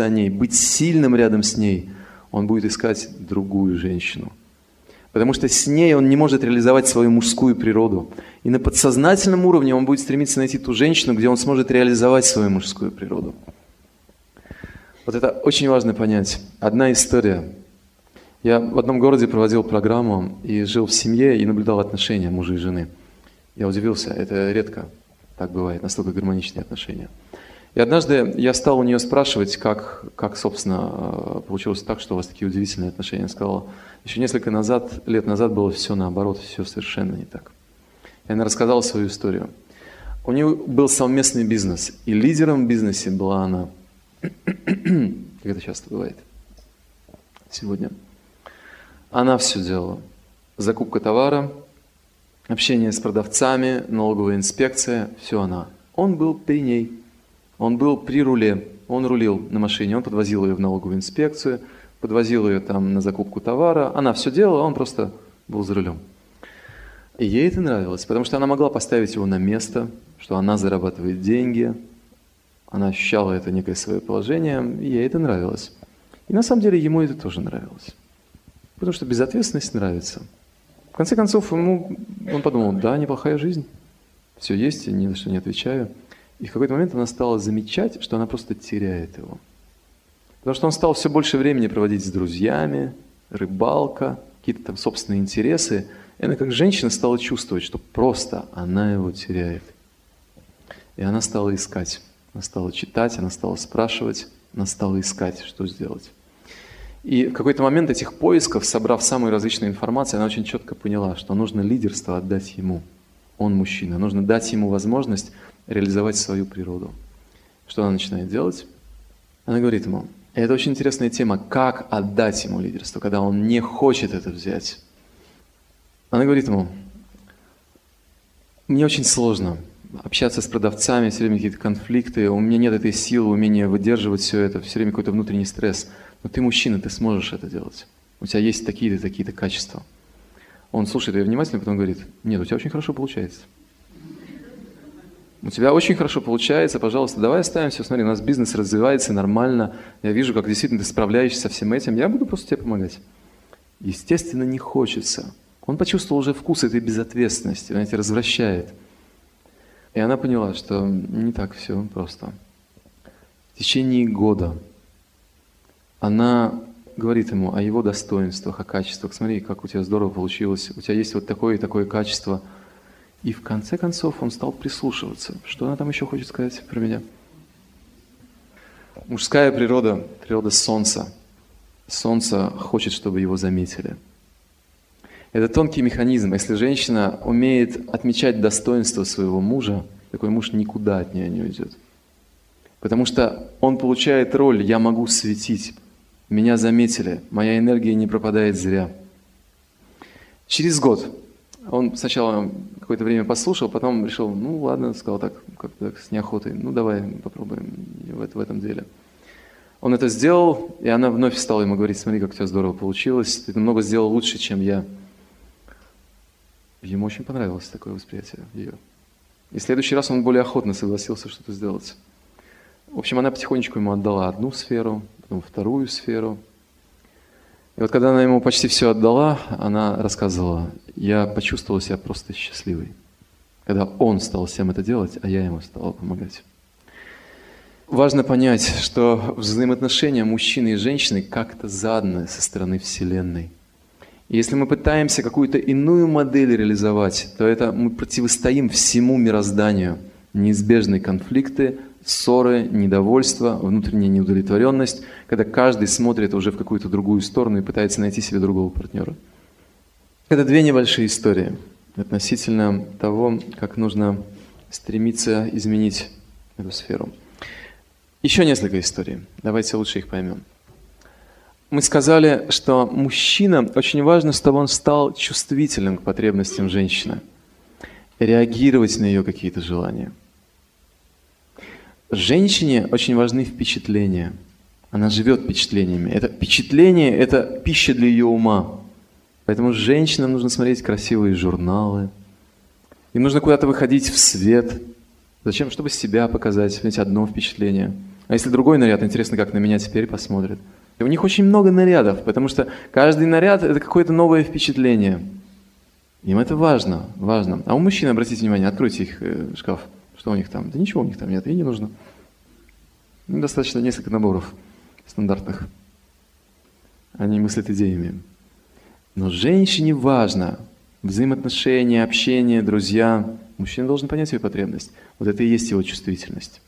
о ней, быть сильным рядом с ней, он будет искать другую женщину. Потому что с ней он не может реализовать свою мужскую природу. И на подсознательном уровне он будет стремиться найти ту женщину, где он сможет реализовать свою мужскую природу. Вот это очень важно понять. Одна история. Я в одном городе проводил программу и жил в семье и наблюдал отношения мужа и жены. Я удивился, это редко так бывает, настолько гармоничные отношения. И однажды я стал у нее спрашивать, как, как, собственно, э, получилось так, что у вас такие удивительные отношения. Она сказала, еще несколько назад, лет назад было все наоборот, все совершенно не так. И она рассказала свою историю. У нее был совместный бизнес, и лидером в бизнесе была она. как это часто бывает сегодня. Она все делала. Закупка товара, общение с продавцами, налоговая инспекция, все она. Он был при ней. Он был при руле, он рулил на машине, он подвозил ее в налоговую инспекцию, подвозил ее там на закупку товара. Она все делала, он просто был за рулем. И ей это нравилось, потому что она могла поставить его на место, что она зарабатывает деньги, она ощущала это некое свое положение, и ей это нравилось. И на самом деле ему это тоже нравилось. Потому что безответственность нравится. В конце концов, ему, он подумал, да, неплохая жизнь, все есть, ни на что не отвечаю. И в какой-то момент она стала замечать, что она просто теряет его. Потому что он стал все больше времени проводить с друзьями, рыбалка, какие-то там собственные интересы. И она как женщина стала чувствовать, что просто она его теряет. И она стала искать. Она стала читать, она стала спрашивать, она стала искать, что сделать. И в какой-то момент этих поисков, собрав самую различную информацию, она очень четко поняла, что нужно лидерство отдать ему. Он мужчина. Нужно дать ему возможность реализовать свою природу. Что она начинает делать? Она говорит ему, это очень интересная тема, как отдать ему лидерство, когда он не хочет это взять. Она говорит ему, мне очень сложно общаться с продавцами, все время какие-то конфликты, у меня нет этой силы, умения выдерживать все это, все время какой-то внутренний стресс. Но ты мужчина, ты сможешь это делать. У тебя есть такие-то, такие-то качества. Он слушает ее внимательно, потом говорит, нет, у тебя очень хорошо получается. У тебя очень хорошо получается, пожалуйста, давай оставим все, смотри, у нас бизнес развивается нормально, я вижу, как действительно ты справляешься со всем этим, я буду просто тебе помогать. Естественно, не хочется. Он почувствовал уже вкус этой безответственности, знаете, развращает. И она поняла, что не так все просто. В течение года она говорит ему о его достоинствах, о качествах. Смотри, как у тебя здорово получилось, у тебя есть вот такое и такое качество – и в конце концов он стал прислушиваться. Что она там еще хочет сказать про меня? Мужская природа, природа солнца. Солнце хочет, чтобы его заметили. Это тонкий механизм. Если женщина умеет отмечать достоинство своего мужа, такой муж никуда от нее не уйдет. Потому что он получает роль «я могу светить», «меня заметили», «моя энергия не пропадает зря». Через год он сначала какое-то время послушал, потом решил, ну ладно, сказал так, как-то с неохотой, ну давай попробуем в, в этом деле. Он это сделал, и она вновь стала ему говорить, смотри, как у тебя здорово получилось, ты много сделал лучше, чем я. Ему очень понравилось такое восприятие ее. И в следующий раз он более охотно согласился что-то сделать. В общем, она потихонечку ему отдала одну сферу, потом вторую сферу – и вот когда она ему почти все отдала, она рассказывала, я почувствовала себя просто счастливой. Когда он стал всем это делать, а я ему стала помогать. Важно понять, что взаимоотношения мужчины и женщины как-то заданы со стороны Вселенной. И если мы пытаемся какую-то иную модель реализовать, то это мы противостоим всему мирозданию. Неизбежные конфликты, ссоры, недовольство, внутренняя неудовлетворенность, когда каждый смотрит уже в какую-то другую сторону и пытается найти себе другого партнера. Это две небольшие истории относительно того, как нужно стремиться изменить эту сферу. Еще несколько историй. Давайте лучше их поймем. Мы сказали, что мужчина, очень важно, чтобы он стал чувствительным к потребностям женщины, реагировать на ее какие-то желания – Женщине очень важны впечатления. Она живет впечатлениями. Это впечатление – это пища для ее ума. Поэтому женщинам нужно смотреть красивые журналы. Им нужно куда-то выходить в свет. Зачем? Чтобы себя показать. Знаете, одно впечатление. А если другой наряд, интересно, как на меня теперь посмотрят. И у них очень много нарядов, потому что каждый наряд – это какое-то новое впечатление. Им это важно, важно. А у мужчин, обратите внимание, откройте их э, шкаф. Что у них там? Да ничего у них там нет, и не нужно. Им достаточно несколько наборов стандартных. Они мыслят идеями. Но женщине важно взаимоотношения, общение, друзья. Мужчина должен понять свою потребность. Вот это и есть его чувствительность.